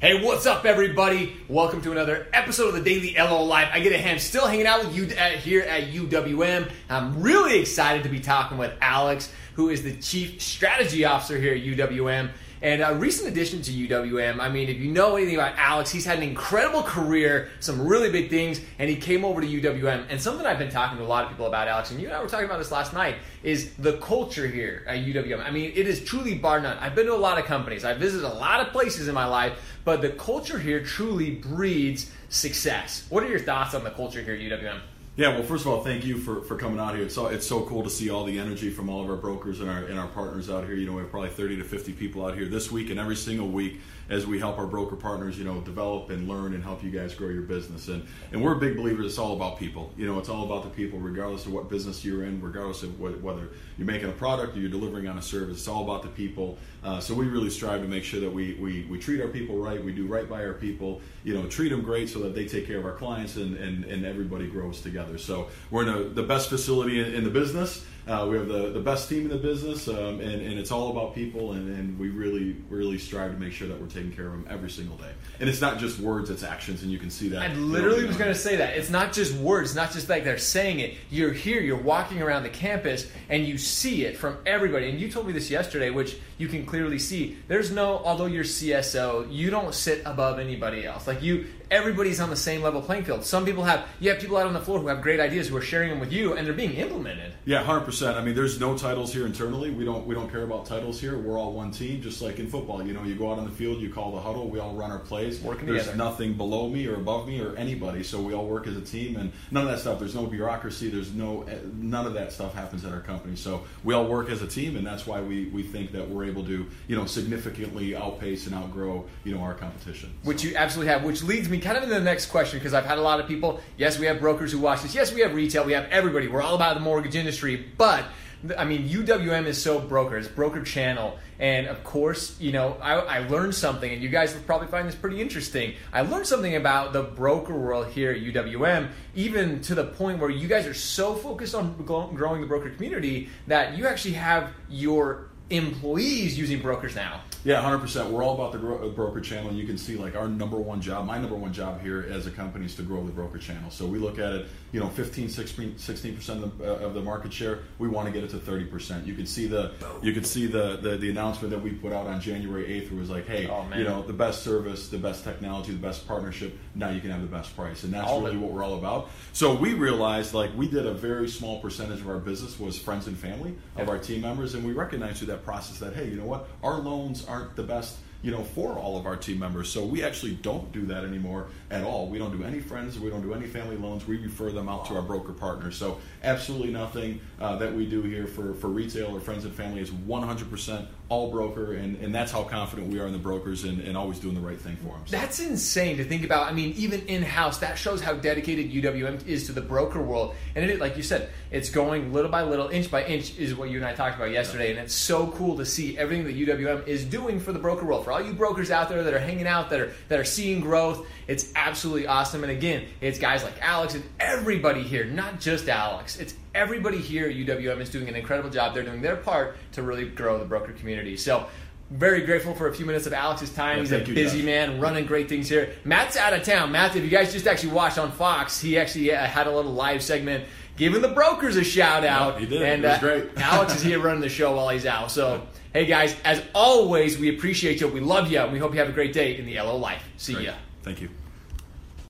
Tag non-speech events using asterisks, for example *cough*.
Hey, what's up, everybody? Welcome to another episode of the Daily LO Live. I get a hand still hanging out with you at, here at UWM. I'm really excited to be talking with Alex, who is the Chief Strategy Officer here at UWM. And a recent addition to UWM, I mean, if you know anything about Alex, he's had an incredible career, some really big things, and he came over to UWM. And something I've been talking to a lot of people about, Alex, and you and I were talking about this last night, is the culture here at UWM. I mean, it is truly bar none. I've been to a lot of companies, I've visited a lot of places in my life, but the culture here truly breeds success. What are your thoughts on the culture here at UWM? Yeah, well, first of all, thank you for, for coming out here. It's so, it's so cool to see all the energy from all of our brokers and our and our partners out here. You know, we have probably 30 to 50 people out here this week and every single week as we help our broker partners, you know, develop and learn and help you guys grow your business. And and we're big believers. It's all about people. You know, it's all about the people, regardless of what business you're in, regardless of what, whether you're making a product or you're delivering on a service. It's all about the people. Uh, so we really strive to make sure that we, we we treat our people right. We do right by our people. You know, treat them great so that they take care of our clients and and, and everybody grows together. So we're in a, the best facility in, in the business. Uh, we have the, the best team in the business, um, and, and it's all about people, and, and we really, really strive to make sure that we're taking care of them every single day. And it's not just words, it's actions, and you can see that. I literally was going to say that. It's not just words, not just like they're saying it. You're here, you're walking around the campus, and you see it from everybody. And you told me this yesterday, which you can clearly see. There's no, although you're CSO, you don't sit above anybody else. Like you, everybody's on the same level playing field. Some people have, you have people out on the floor who have great ideas who are sharing them with you, and they're being implemented. Yeah, hundred percent. I mean, there's no titles here internally. We don't we don't care about titles here. We're all one team, just like in football. You know, you go out on the field, you call the huddle, we all run our plays. Working there's together. nothing below me or above me or anybody, so we all work as a team, and none of that stuff. There's no bureaucracy. There's no eh, none of that stuff happens at our company. So we all work as a team, and that's why we we think that we're able to you know significantly outpace and outgrow you know our competition. Which you absolutely have, which leads me kind of into the next question because I've had a lot of people. Yes, we have brokers who watch this. Yes, we have retail. We have everybody. We're all about the mortgage industry. But I mean, UWM is so broker. It's broker channel, and of course, you know, I, I learned something, and you guys will probably find this pretty interesting. I learned something about the broker world here at UWM, even to the point where you guys are so focused on growing the broker community that you actually have your employees using brokers now. Yeah, hundred percent. We're all about the gro- uh, broker channel. You can see like our number one job, my number one job here as a company is to grow the broker channel. So we look at it, you know, 15, 16 percent of, the- uh, of the market share. We want to get it to thirty percent. You can see the you can see the, the the announcement that we put out on January eighth. Was like, hey, Oh, you know, the best service, the best technology, the best partnership. Now you can have the best price, and that's All really it. what we're all about. So we realized like we did a very small percentage of our business was friends and family of Yep. our team members, and we recognized through that process that hey, you know what, our loans aren't the best you know, for all of our team members. So we actually don't do that anymore at all. We don't do any friends, we don't do any family loans. We refer them out to our broker partners. So absolutely nothing uh, that we do here for, for retail or friends and family is 100% all broker, and, and that's how confident we are in the brokers and, and always doing the right thing for them. So- That's insane to think about. I mean, even in house, that shows how dedicated UWM is to the broker world. And it, like you said, it's going little by little, inch by inch, is what you and I talked about yesterday. And it's so cool to see everything that UWM is doing for the broker world. For all you brokers out there that are hanging out, that are that are seeing growth, it's absolutely awesome. And again, it's guys like Alex and everybody here, not just Alex. It's everybody here at UWM is doing an incredible job. They're doing their part to really grow the broker community. So. Very grateful for a few minutes of Alex's time. Yeah, He's a thank you, busy man, running great things here. Matt's out of town. Matt, if you guys just actually watched on Fox, he actually uh, had a little live segment giving the brokers a shout out. he did. And It was uh, great. *laughs* Alex is here running the show while he's out. So, hey guys, as always, we appreciate you. We love you. And we hope you have a great day in the LO life. See Great. ya. Thank you.